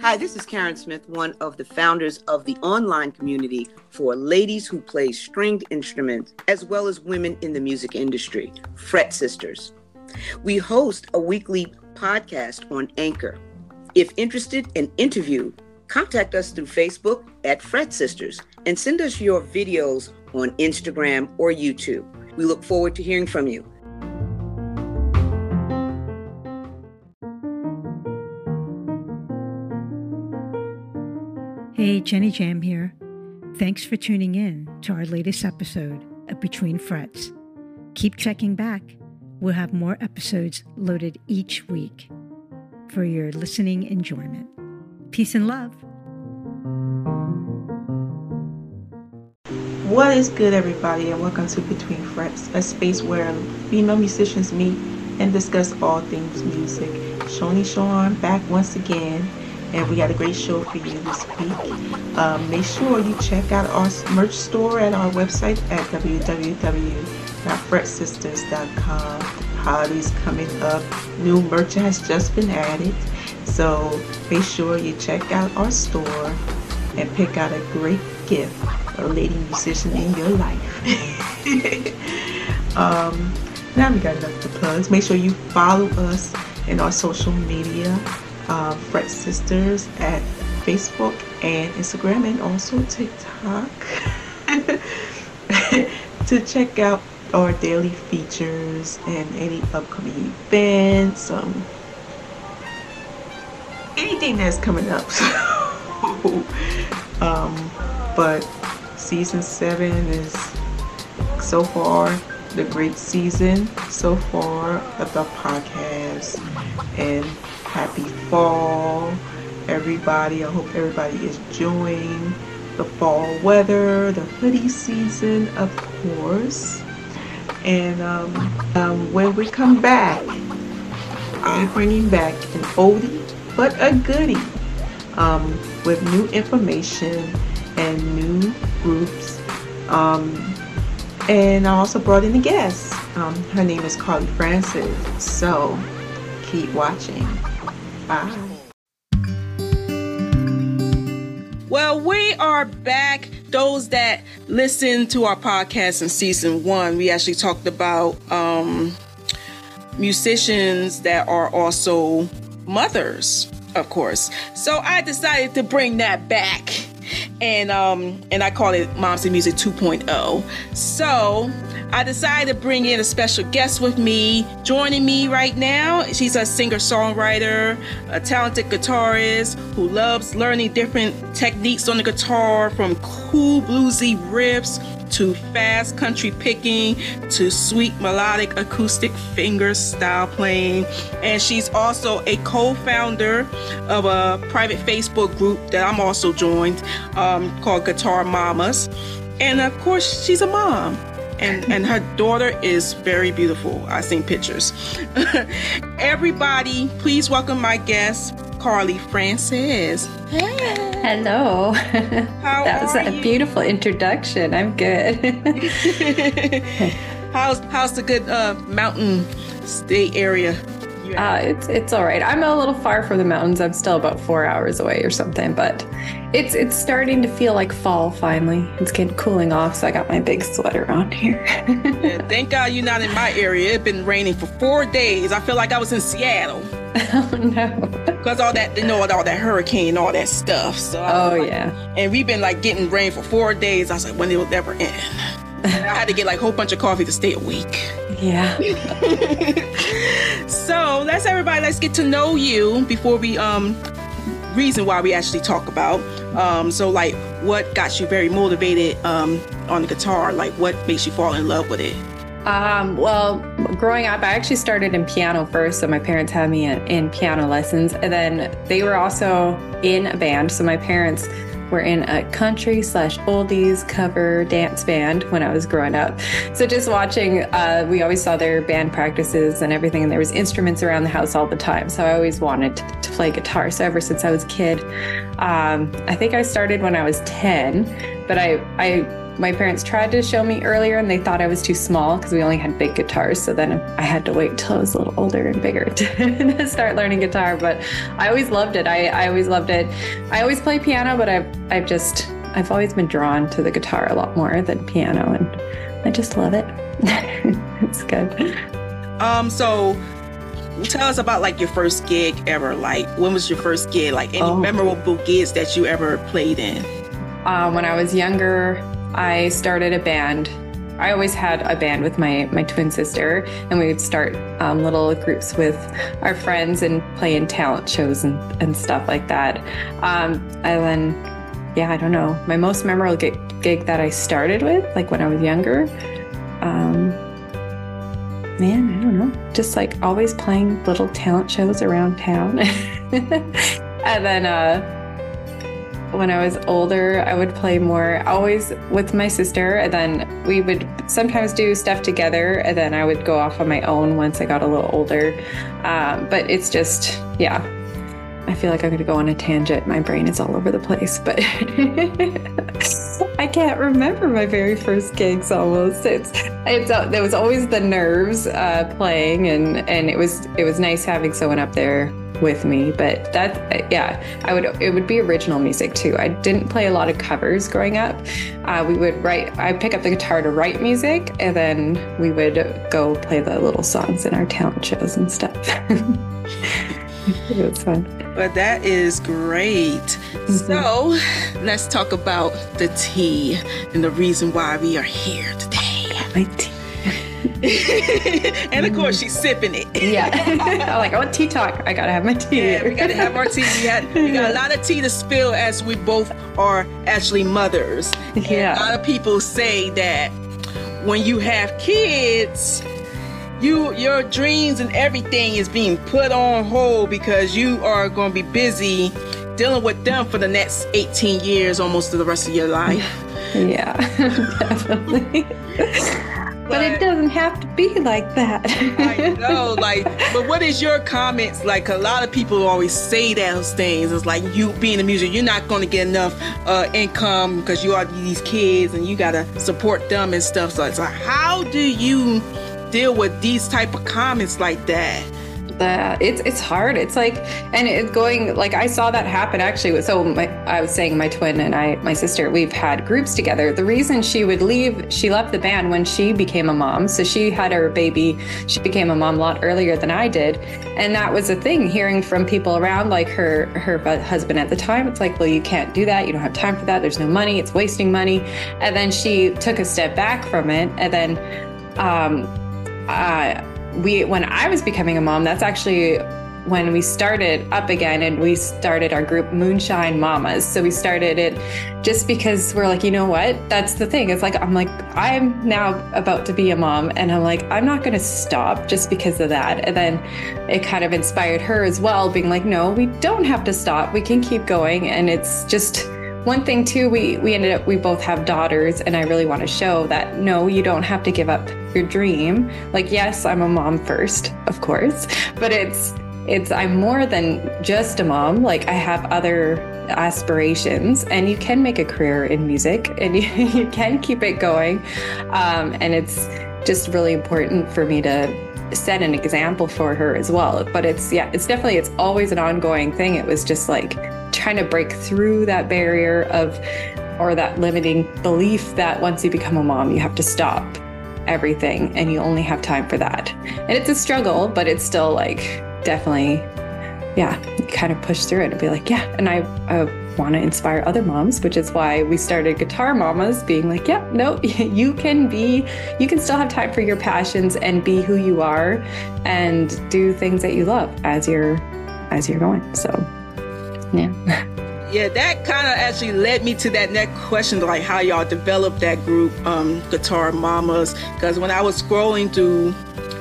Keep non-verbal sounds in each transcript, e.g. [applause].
Hi, this is Karen Smith, one of the founders of the online community for ladies who play stringed instruments, as well as women in the music industry, Fret Sisters. We host a weekly podcast on Anchor. If interested in interview, contact us through Facebook at Fret Sisters and send us your videos on Instagram or YouTube. We look forward to hearing from you. Jenny Jam here. Thanks for tuning in to our latest episode of Between Frets. Keep checking back. We'll have more episodes loaded each week for your listening enjoyment. Peace and love. What is good, everybody, and welcome to Between Frets, a space where female musicians meet and discuss all things music. Shoni Sean back once again and we got a great show for you this week. Um, make sure you check out our merch store at our website at www.fretsisters.com. Holidays coming up, new merch has just been added, so make sure you check out our store and pick out a great gift for a lady musician in your life. [laughs] um, now we got enough to plugs. Make sure you follow us in our social media uh, Fret Sisters at Facebook and Instagram and also TikTok [laughs] to check out our daily features and any upcoming events, um, anything that's coming up. [laughs] um, but season seven is so far the great season so far of the podcast. And happy fall everybody. I hope everybody is enjoying the fall weather the hoodie season of course. And um, um, when we come back i'm bringing back an oldie but a goodie um, with new information and new groups. Um, and i also brought in a guest um, her name is carly francis so keep watching Bye. well, we are back. Those that listened to our podcast in season one, we actually talked about um, musicians that are also mothers, of course. So I decided to bring that back. And um and I call it Moms and Music 2.0. So I decided to bring in a special guest with me. Joining me right now, she's a singer songwriter, a talented guitarist who loves learning different techniques on the guitar from cool bluesy riffs to fast country picking to sweet melodic acoustic finger style playing. And she's also a co founder of a private Facebook group that I'm also joined um, called Guitar Mamas. And of course, she's a mom and and her daughter is very beautiful. I've seen pictures. [laughs] Everybody, please welcome my guest, Carly Francis. Hey. Hello. [laughs] How that was a you? beautiful introduction. I'm good. [laughs] how's how's the good uh, mountain state area? Uh, it's it's all right. I'm a little far from the mountains. I'm still about four hours away or something, but it's it's starting to feel like fall finally. It's getting cooling off, so I got my big sweater on here. yeah, thank God you're not in my area. It's been raining for four days. I feel like I was in Seattle. [laughs] oh no! Because all that, you know, all that hurricane, all that stuff. So oh like, yeah. And we've been like getting rain for four days. I was like, when it will ever end. [laughs] I had to get like a whole bunch of coffee to stay awake. Yeah. [laughs] so let's everybody let's get to know you before we um reason why we actually talk about. Um, so like what got you very motivated um on the guitar? Like what makes you fall in love with it? Um, well, growing up, I actually started in piano first. So my parents had me in, in piano lessons, and then they were also in a band. So my parents were in a country slash oldies cover dance band when I was growing up. So just watching, uh, we always saw their band practices and everything, and there was instruments around the house all the time. So I always wanted to, to play guitar. So ever since I was a kid, um, I think I started when I was 10, but I, I my parents tried to show me earlier and they thought I was too small because we only had big guitars. So then I had to wait till I was a little older and bigger [laughs] to, start learning guitar. But I always loved it. I, I always loved it. I always play piano, but I've, I've just, I've always been drawn to the guitar a lot more than piano. And I just love it. [laughs] it's good. Um, so tell us about like your first gig ever. Like, when was your first gig? Like, any oh. memorable gigs that you ever played in? Uh, when I was younger, I started a band. I always had a band with my my twin sister, and we would start um, little groups with our friends and play in talent shows and, and stuff like that. Um, and then, yeah, I don't know. My most memorable gig, gig that I started with, like when I was younger, um, man, I don't know. Just like always playing little talent shows around town. [laughs] and then uh, when I was older, I would play more always with my sister. And then we would sometimes do stuff together. And then I would go off on my own once I got a little older. Um, but it's just, yeah, I feel like I'm going to go on a tangent. My brain is all over the place, but [laughs] I can't remember my very first gigs almost. It's it's uh, there was always the nerves uh, playing, and and it was it was nice having someone up there with me. But that yeah, I would it would be original music too. I didn't play a lot of covers growing up. Uh, we would write. i'd pick up the guitar to write music, and then we would go play the little songs in our talent shows and stuff. [laughs] it was fun. But that is great. Mm-hmm. So let's talk about the tea and the reason why we are here today. My tea. [laughs] and of course, she's sipping it. yeah. [laughs] I'm like, oh, tea talk. I gotta have my tea. Yeah, we gotta have our tea. We, had, we got a lot of tea to spill as we both are actually mothers. Yeah. And a lot of people say that when you have kids, you your dreams and everything is being put on hold because you are going to be busy dealing with them for the next 18 years almost the rest of your life [laughs] yeah definitely but, but, it doesn't have to be like that. I know [laughs] like but what is your comments? Like a lot of people always say those things. It's like you being a musician you're not going to get enough uh, income because you are these kids and you got to support them and stuff. So it's like how do you deal with these type of comments like that that. It's it's hard. It's like and it's going like i saw that happen actually so my, i was saying my twin and i my sister we've had groups together. The reason she would leave she left the band when she became a mom. So she had her baby she became a mom a lot earlier than i did. And that was a thing hearing from people around like her her husband at the time. It's like well you can't do that. You don't have time for that. There's no money. It's wasting money. And then she took a step back from it. And then um uh, we when I was becoming a mom, that's actually when we started up again and we started our group Moonshine Mamas. So we started it just because we're like, you know what? That's the thing. It's like, I'm like, I'm now about to be a mom and I'm like, I'm not going to stop just because of that. And then it kind of inspired her as well, being like, no, we don't have to stop. We can keep going. And it's just, one thing too we we ended up we both have daughters and i really want to show that no you don't have to give up your dream. Like yes i'm a mom first of course but it's it's i'm more than just a mom. Like i have other aspirations and you can make a career in music and [laughs] you, you can keep it going. Um, and it's just really important for me to set an example for her as well. But it's yeah it's definitely it's always an ongoing thing. It was just like trying to break through that barrier of or that limiting belief that once you become a mom, you have to stop everything and you only have time for that. And it's a struggle, but it's still like definitely, yeah, kind of push through it and be like, yeah. And I, I want to inspire other moms, which is why we started Guitar Mamas, being like, yeah, no, [laughs] you can be, you can still have time for your passions and be who you are and do things that you love as you're as you're going. So yeah. [laughs] yeah, that kind of actually led me to that next question, like how y'all developed that group, um, Guitar Mamas. Because when I was scrolling through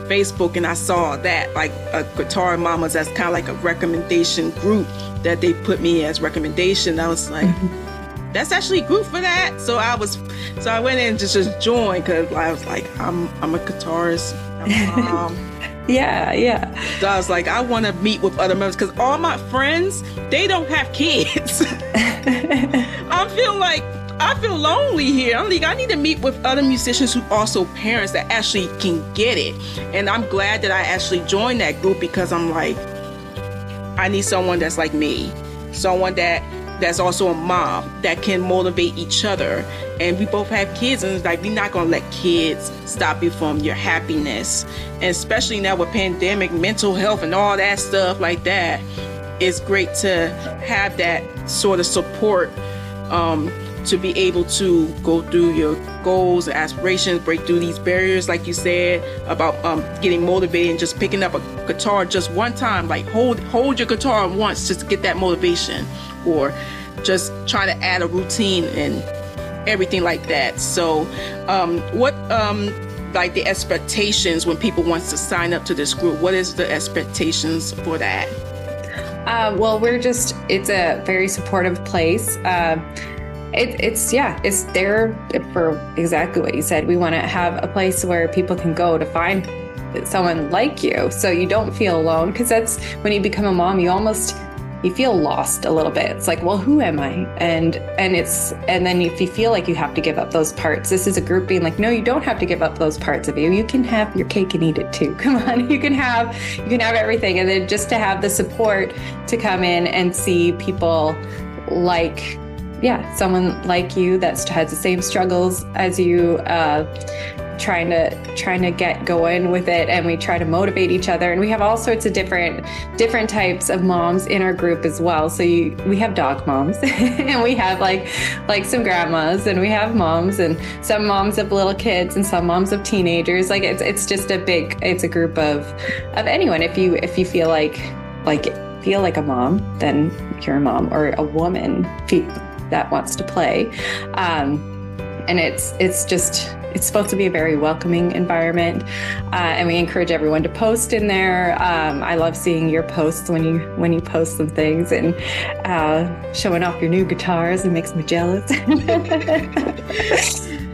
Facebook and I saw that, like a Guitar Mamas, that's kind of like a recommendation group that they put me as recommendation. I was like, mm-hmm. that's actually a group for that. So I was, so I went in and just, just joined because I was like, I'm, I'm a guitarist. I'm. [laughs] Yeah, yeah. So I was like, I want to meet with other members because all my friends, they don't have kids. [laughs] I feel like I feel lonely here. I'm like, I need to meet with other musicians who also parents that actually can get it. And I'm glad that I actually joined that group because I'm like, I need someone that's like me, someone that that's also a mom that can motivate each other. And we both have kids, and it's like we're not gonna let kids stop you from your happiness. And especially now with pandemic, mental health, and all that stuff like that, it's great to have that sort of support um, to be able to go through your goals and aspirations, break through these barriers, like you said about um, getting motivated and just picking up a guitar just one time. Like hold hold your guitar once just to get that motivation, or just try to add a routine and everything like that. So, um, what um, like the expectations when people wants to sign up to this group? What is the expectations for that? Uh, well, we're just, it's a very supportive place. Uh, it, it's yeah, it's there for exactly what you said. We want to have a place where people can go to find someone like you, so you don't feel alone. Because that's when you become a mom, you almost you feel lost a little bit. It's like, well, who am I? And and it's and then if you feel like you have to give up those parts, this is a group being like, no, you don't have to give up those parts of you. You can have your cake and eat it too. [laughs] Come on, you can have you can have everything. And then just to have the support to come in and see people like yeah, someone like you that has the same struggles as you, uh, trying to trying to get going with it and we try to motivate each other. And we have all sorts of different different types of moms in our group as well. So you, we have dog moms [laughs] and we have like like some grandmas and we have moms and some moms of little kids and some moms of teenagers. Like it's it's just a big it's a group of of anyone. If you if you feel like like feel like a mom then you're a mom or a woman that wants to play. Um, and it's it's just it's supposed to be a very welcoming environment, uh, and we encourage everyone to post in there. Um, I love seeing your posts when you when you post some things and uh, showing off your new guitars. It makes me jealous. [laughs]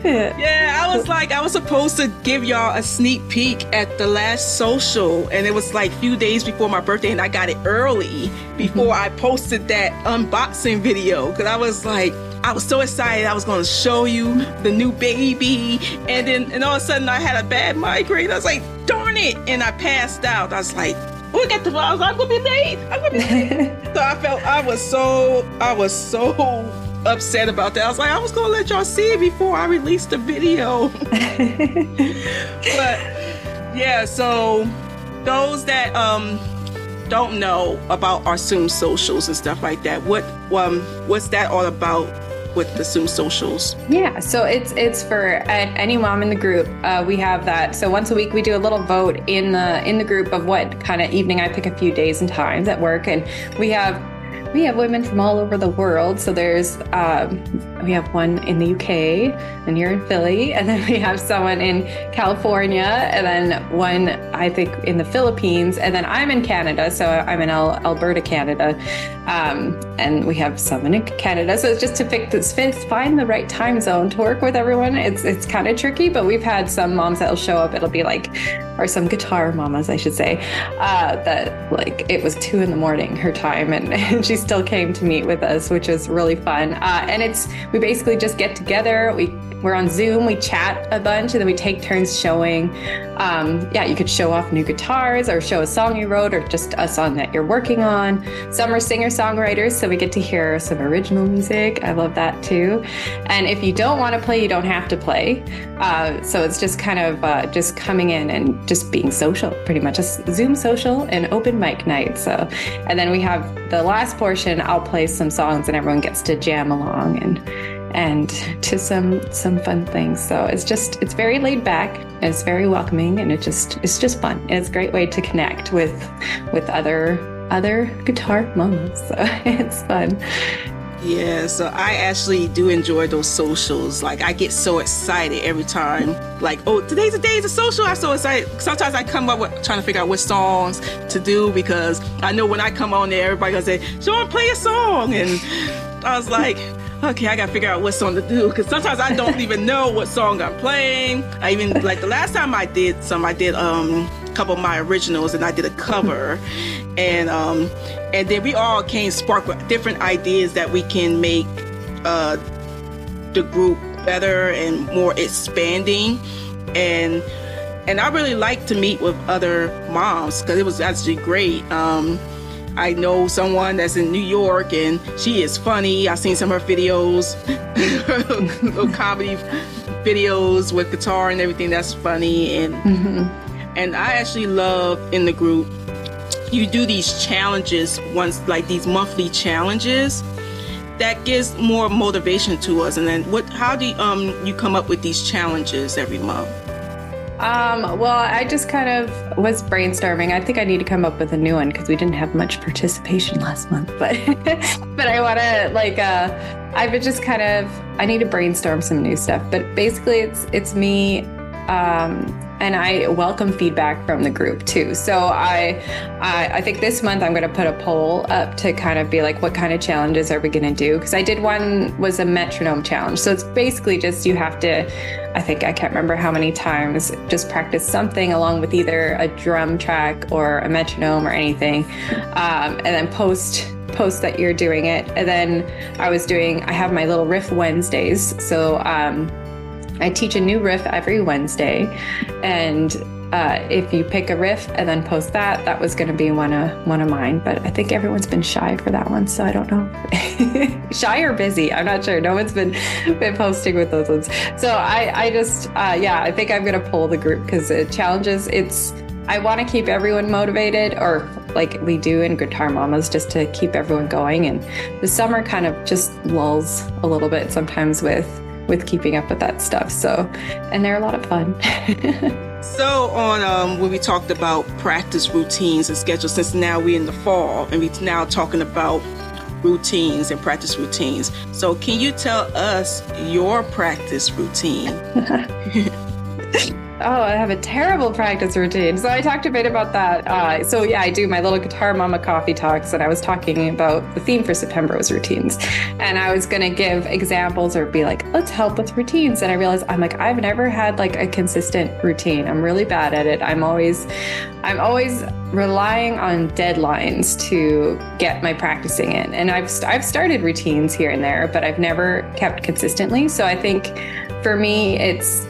yeah, I was like, I was supposed to give y'all a sneak peek at the last social, and it was like a few days before my birthday, and I got it early before mm-hmm. I posted that unboxing video because I was like, I was so excited I was going to show you the new baby, and then and all of a sudden I had a bad migraine. I was like, darn it, and I passed out. I was like. Look at the I was like, I'm gonna be late. I'm gonna be late. [laughs] so I felt I was so I was so upset about that. I was like, I was gonna let y'all see it before I released the video. [laughs] but yeah, so those that um don't know about our Zoom socials and stuff like that, what um what's that all about? With the Zoom socials? Yeah, so it's it's for any mom in the group. Uh, we have that. So once a week, we do a little vote in the in the group of what kind of evening. I pick a few days and times at work, and we have we have women from all over the world. So there's um, we have one in the UK, and you're in Philly, [laughs] and then we have someone in California, and then one I think in the Philippines, and then I'm in Canada, so I'm in Alberta, Canada, um, and we have some in Canada. So it's just to pick this, find the right time zone to work with everyone. It's it's kind of tricky, but we've had some moms that'll show up. It'll be like, or some guitar mamas, I should say, uh, that like it was two in the morning her time, and, [laughs] and she still came to meet with us, which was really fun. Uh, and it's we basically just get together. We we're on Zoom. We chat a bunch, and then we take turns showing. Um, yeah, you could show off new guitars, or show a song you wrote, or just a song that you're working on. Some are singer songwriters, so we get to hear some original music. I love that too. And if you don't want to play, you don't have to play. Uh, so it's just kind of uh, just coming in and just being social, pretty much a Zoom social and open mic night. So, and then we have the last portion. I'll play some songs, and everyone gets to jam along and and [laughs] to some some fun things. So it's just it's very laid back it's very welcoming and it just it's just fun. And it's a great way to connect with with other other guitar mamas. [laughs] So it's fun. Yeah, so I actually do enjoy those socials. Like I get so excited every time. Like, oh, today's the day of the social. I'm so excited. Sometimes I come up with trying to figure out what songs to do because I know when I come on there, everybody gonna say, "Sean, play a song," and I was like okay, I gotta figure out what song to do because sometimes I don't even know what song I'm playing. I even like the last time I did some, I did um a couple of my originals and I did a cover, and um and then we all came spark with different ideas that we can make uh the group better and more expanding and and I really like to meet with other moms because it was actually great. Um, I know someone that's in New York and she is funny. I've seen some of her videos, her [laughs] little comedy videos with guitar and everything. That's funny and mm-hmm. and I actually love in the group. You do these challenges once, like these monthly challenges, that gives more motivation to us. And then, what? How do you, um you come up with these challenges every month? Um, well, I just kind of was brainstorming. I think I need to come up with a new one because we didn't have much participation last month. But [laughs] but I want to like uh, I've just kind of I need to brainstorm some new stuff. But basically, it's it's me um, and I welcome feedback from the group too. So I, I, I think this month I'm going to put a poll up to kind of be like, what kind of challenges are we going to do? Because I did one was a metronome challenge. So it's basically just you have to, I think I can't remember how many times, just practice something along with either a drum track or a metronome or anything, um, and then post post that you're doing it. And then I was doing, I have my little riff Wednesdays. So um, I teach a new riff every Wednesday, and uh, if you pick a riff and then post that, that was going to be one of one of mine. But I think everyone's been shy for that one, so I don't know. [laughs] shy or busy? I'm not sure. No one's been been posting with those ones. So I I just uh, yeah, I think I'm going to pull the group because it challenges. It's I want to keep everyone motivated, or like we do in Guitar Mamas, just to keep everyone going. And the summer kind of just lulls a little bit sometimes with with keeping up with that stuff. So, and they're a lot of fun. [laughs] so, on um, when we talked about practice routines and schedules, since now we're in the fall and we're now talking about routines and practice routines. So, can you tell us your practice routine? [laughs] Oh, I have a terrible practice routine. So I talked a bit about that. Uh, so yeah, I do my little guitar mama coffee talks, and I was talking about the theme for September was routines, and I was gonna give examples or be like, let's help with routines. And I realized I'm like, I've never had like a consistent routine. I'm really bad at it. I'm always, I'm always relying on deadlines to get my practicing in. And I've I've started routines here and there, but I've never kept consistently. So I think for me, it's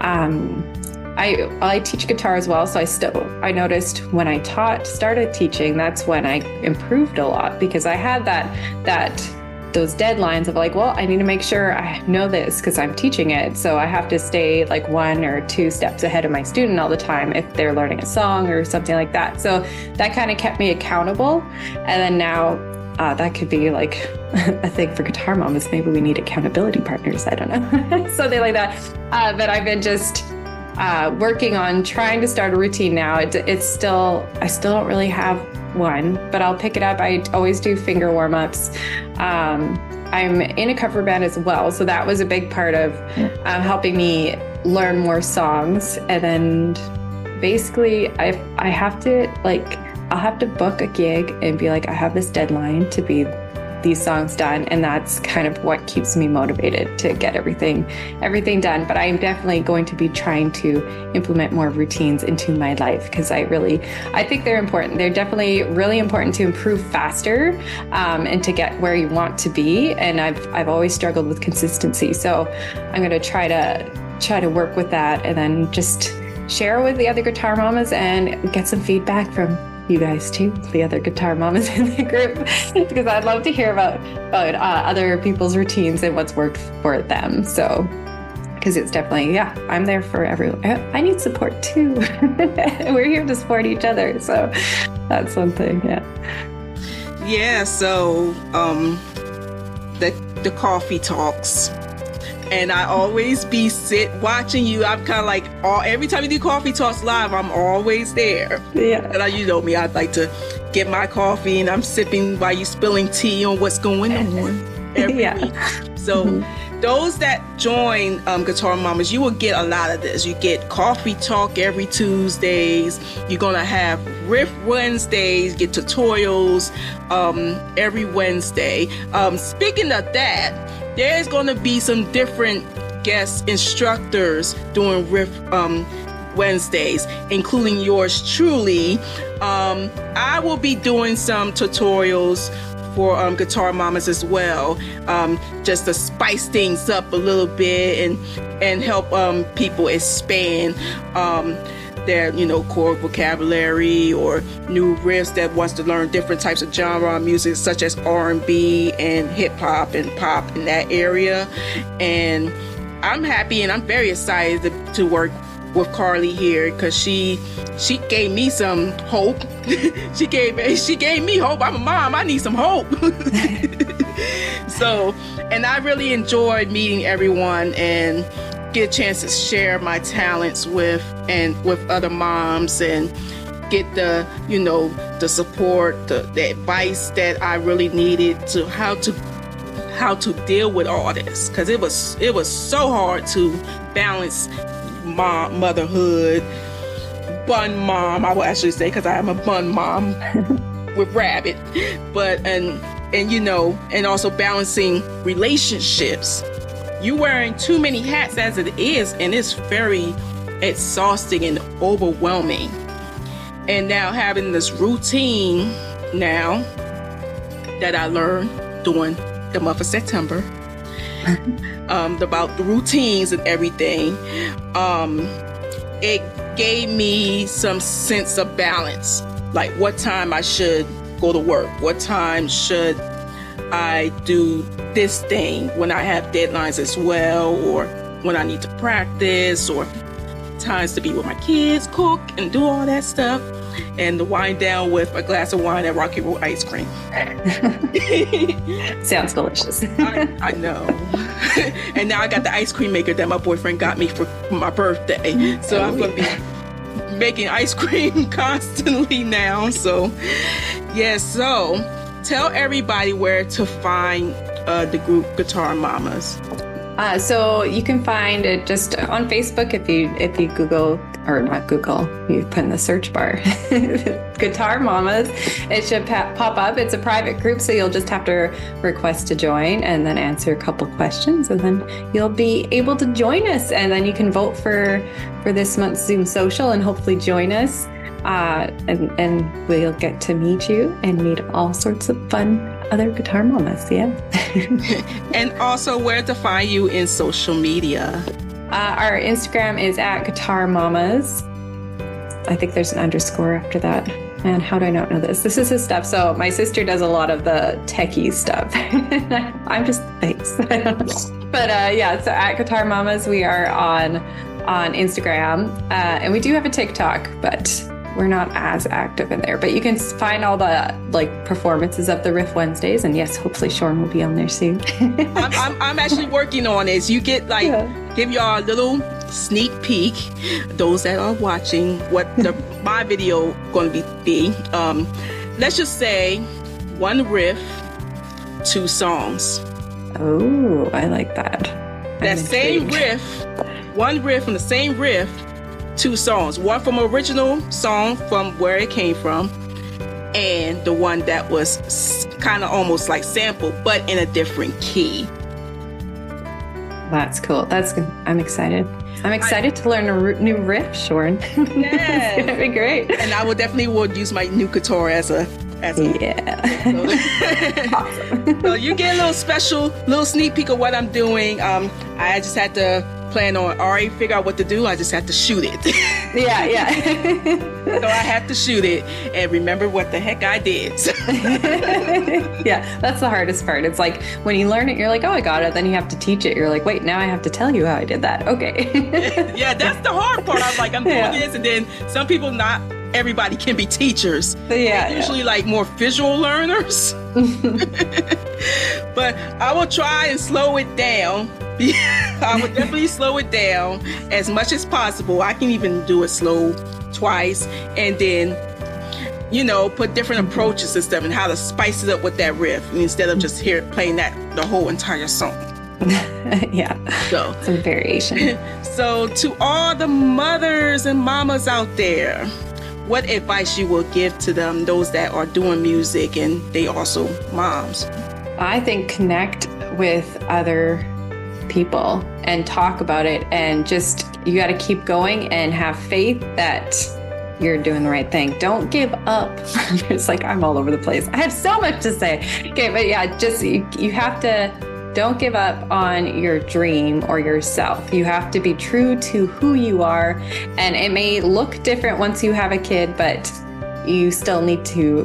um, I I teach guitar as well, so I still I noticed when I taught started teaching, that's when I improved a lot because I had that that those deadlines of like, well, I need to make sure I know this because I'm teaching it. So I have to stay like one or two steps ahead of my student all the time if they're learning a song or something like that. So that kind of kept me accountable. And then now uh, that could be like [laughs] a thing for guitar mamas. Maybe we need accountability partners. I don't know. [laughs] Something like that. Uh, but I've been just uh, working on trying to start a routine now. It, it's still, I still don't really have one, but I'll pick it up. I always do finger warm ups. Um, I'm in a cover band as well, so that was a big part of um, helping me learn more songs. And then basically, I I have to like I'll have to book a gig and be like, I have this deadline to be these songs done and that's kind of what keeps me motivated to get everything everything done. But i'm definitely going to be trying to implement more routines into my life because i really i think they're important. They're definitely really important to improve faster um, and to get where you want to be. And i've i've always struggled with consistency so i'm going to try to try to work with that and then just share with the other guitar mamas and get some feedback from you guys too, the other guitar mamas [laughs] in the group, because I'd love to hear about about uh, other people's routines and what's worked for them. So, because it's definitely yeah, I'm there for everyone. I need support too. [laughs] We're here to support each other, so that's one thing. Yeah. Yeah. So, um, the the coffee talks and I always be sit watching you. I'm kind of like all every time you do coffee talks live, I'm always there. Yeah, and I, you know me, I'd like to get my coffee and I'm sipping while you spilling tea on what's going on [laughs] every yeah. week. So. Mm-hmm. Those that join um, Guitar Mamas, you will get a lot of this. You get coffee talk every Tuesdays. You're gonna have riff Wednesdays. Get tutorials um, every Wednesday. Um, speaking of that, there's going to be some different guest instructors doing riff um, Wednesdays, including yours truly. Um, I will be doing some tutorials for um, Guitar Mamas as well, um, just to spice things up a little bit and and help um, people expand their you know core vocabulary or new riffs that wants to learn different types of genre music such as R&B and hip hop and pop in that area and I'm happy and I'm very excited to, to work with Carly here because she she gave me some hope. [laughs] she gave she gave me hope. I'm a mom. I need some hope. [laughs] [laughs] so, and I really enjoyed meeting everyone and get a chance to share my talents with and with other moms and get the you know the support the, the advice that i really needed to how to how to deal with all this. Because it was it was so hard to balance mom motherhood bun mom i will actually say because i am a bun mom [laughs] with rabbit. But and and you know and also balancing relationships you wearing too many hats as it is and it's very exhausting and overwhelming. And now having this routine now that i learned during the month of september [laughs] um, about the routines and everything um, it gave me some sense of balance. Like what time i should go to work what time should I do this thing when I have deadlines as well, or when I need to practice, or times to be with my kids, cook, and do all that stuff, and to wind down with a glass of wine and Rocky Road ice cream. [laughs] Sounds delicious. [laughs] I, I know. [laughs] and now I got the ice cream maker that my boyfriend got me for my birthday. So oh, I'm going to be making ice cream constantly now. So, yeah, so tell everybody where to find uh, the group Guitar Mamas. Uh, so you can find it just on Facebook if you if you Google or not Google, you put in the search bar [laughs] Guitar Mamas. It should pa- pop up. It's a private group, so you'll just have to request to join and then answer a couple questions, and then you'll be able to join us. And then you can vote for for this month's Zoom social and hopefully join us uh, and, and we'll get to meet you and meet all sorts of fun other guitar mamas. Yeah. [laughs] and also where to find you in social media. Uh, our Instagram is at guitar mamas. I think there's an underscore after that. And how do I not know this? This is his stuff. So my sister does a lot of the techie stuff. [laughs] I'm just thanks. [laughs] but uh, yeah, so at Guitar Mamas, we are on on Instagram, uh, and we do have a TikTok, but we're not as active in there, but you can find all the like performances of the Riff Wednesdays, and yes, hopefully Sean will be on there soon. [laughs] I'm, I'm, I'm, actually working on this. You get like yeah. give y'all a little sneak peek. Those that are watching, what [laughs] the my video going to be. Um, let's just say one riff, two songs. Oh, I like that. That same riff, one riff from the same riff two songs one from original song from where it came from and the one that was kind of almost like sample but in a different key that's cool that's good i'm excited i'm excited I, to learn a new riff Sean. Yeah, [laughs] it's gonna be great and i will definitely would use my new guitar as a as a, yeah. [laughs] awesome. so you get a little special, little sneak peek of what I'm doing. Um, I just had to plan on already figure out what to do. I just have to shoot it. [laughs] yeah, yeah. [laughs] so I have to shoot it and remember what the heck I did. [laughs] yeah, that's the hardest part. It's like when you learn it, you're like, oh, I got it. Then you have to teach it. You're like, wait, now I have to tell you how I did that. Okay. yeah, that's the hard part. I'm like, I'm doing yeah. this, and then some people not everybody can be teachers. Yeah, usually like more visual learners. but I will try and slow it down [laughs] I would definitely slow it down as much as possible. I can even do it slow twice and then you know, put different approaches and stuff and how to spice it up with that riff instead of just mm-hmm. here playing that the whole entire song. [laughs] yeah. So [laughs] some variation. so to all the mothers and mamas out there, what advice you will give to them, those that are doing music and they also moms? I think connect with other people and talk about it and just you got to keep going and have faith that you're doing the right thing. Don't give up. [laughs] it's like I'm all over the place. I have so much to say. Okay, but yeah, just you, you have to don't give up on your dream or yourself. You have to be true to who you are. And it may look different once you have a kid, but you still need to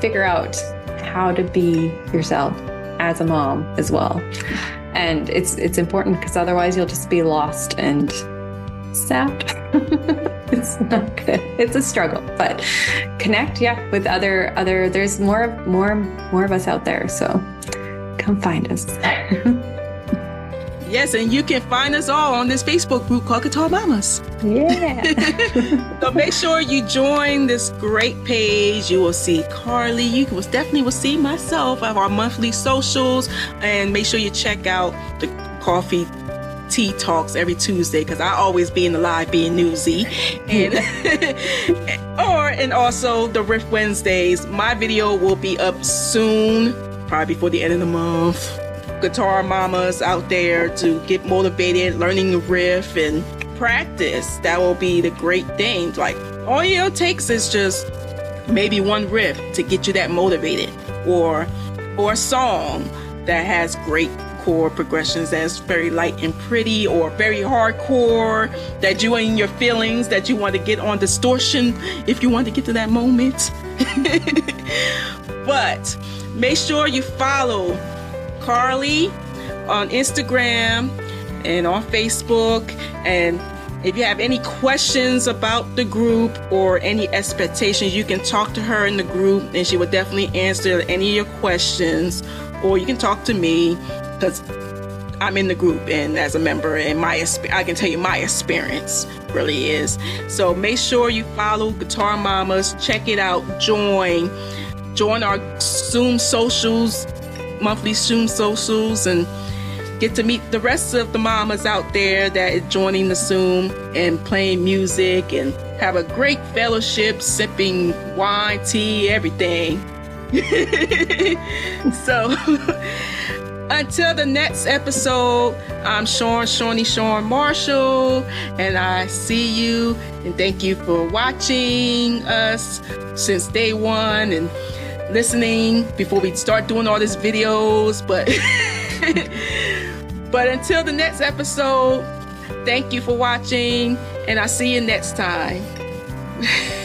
figure out how to be yourself as a mom as well. And it's it's important because otherwise you'll just be lost and sad. [laughs] it's not good. It's a struggle, but connect, yeah, with other other. There's more more more of us out there, so come find us. [laughs] Yes, and you can find us all on this Facebook group called Guitar Mamas. Yeah. [laughs] so make sure you join this great page. You will see Carly. You will definitely will see myself of our monthly socials, and make sure you check out the coffee tea talks every Tuesday because I always be in the live being newsy, and [laughs] or and also the Riff Wednesdays. My video will be up soon, probably before the end of the month guitar mamas out there to get motivated, learning the riff and practice. That will be the great thing. Like all it takes is just maybe one riff to get you that motivated, or or a song that has great chord progressions that's very light and pretty, or very hardcore that you in your feelings that you want to get on distortion if you want to get to that moment. [laughs] but make sure you follow Carly on Instagram and on Facebook. And if you have any questions about the group or any expectations, you can talk to her in the group and she will definitely answer any of your questions. Or you can talk to me because I'm in the group and as a member, and my I can tell you my experience really is. So make sure you follow Guitar Mamas, check it out, join, join our Zoom socials monthly Zoom socials and get to meet the rest of the mamas out there that is joining the Zoom and playing music and have a great fellowship, sipping wine, tea, everything. [laughs] so [laughs] until the next episode, I'm Sean, Shawnee, Sean Marshall, and I see you and thank you for watching us since day one and listening before we start doing all these videos. But [laughs] but until the next episode, thank you for watching, and I'll see you next time. [laughs]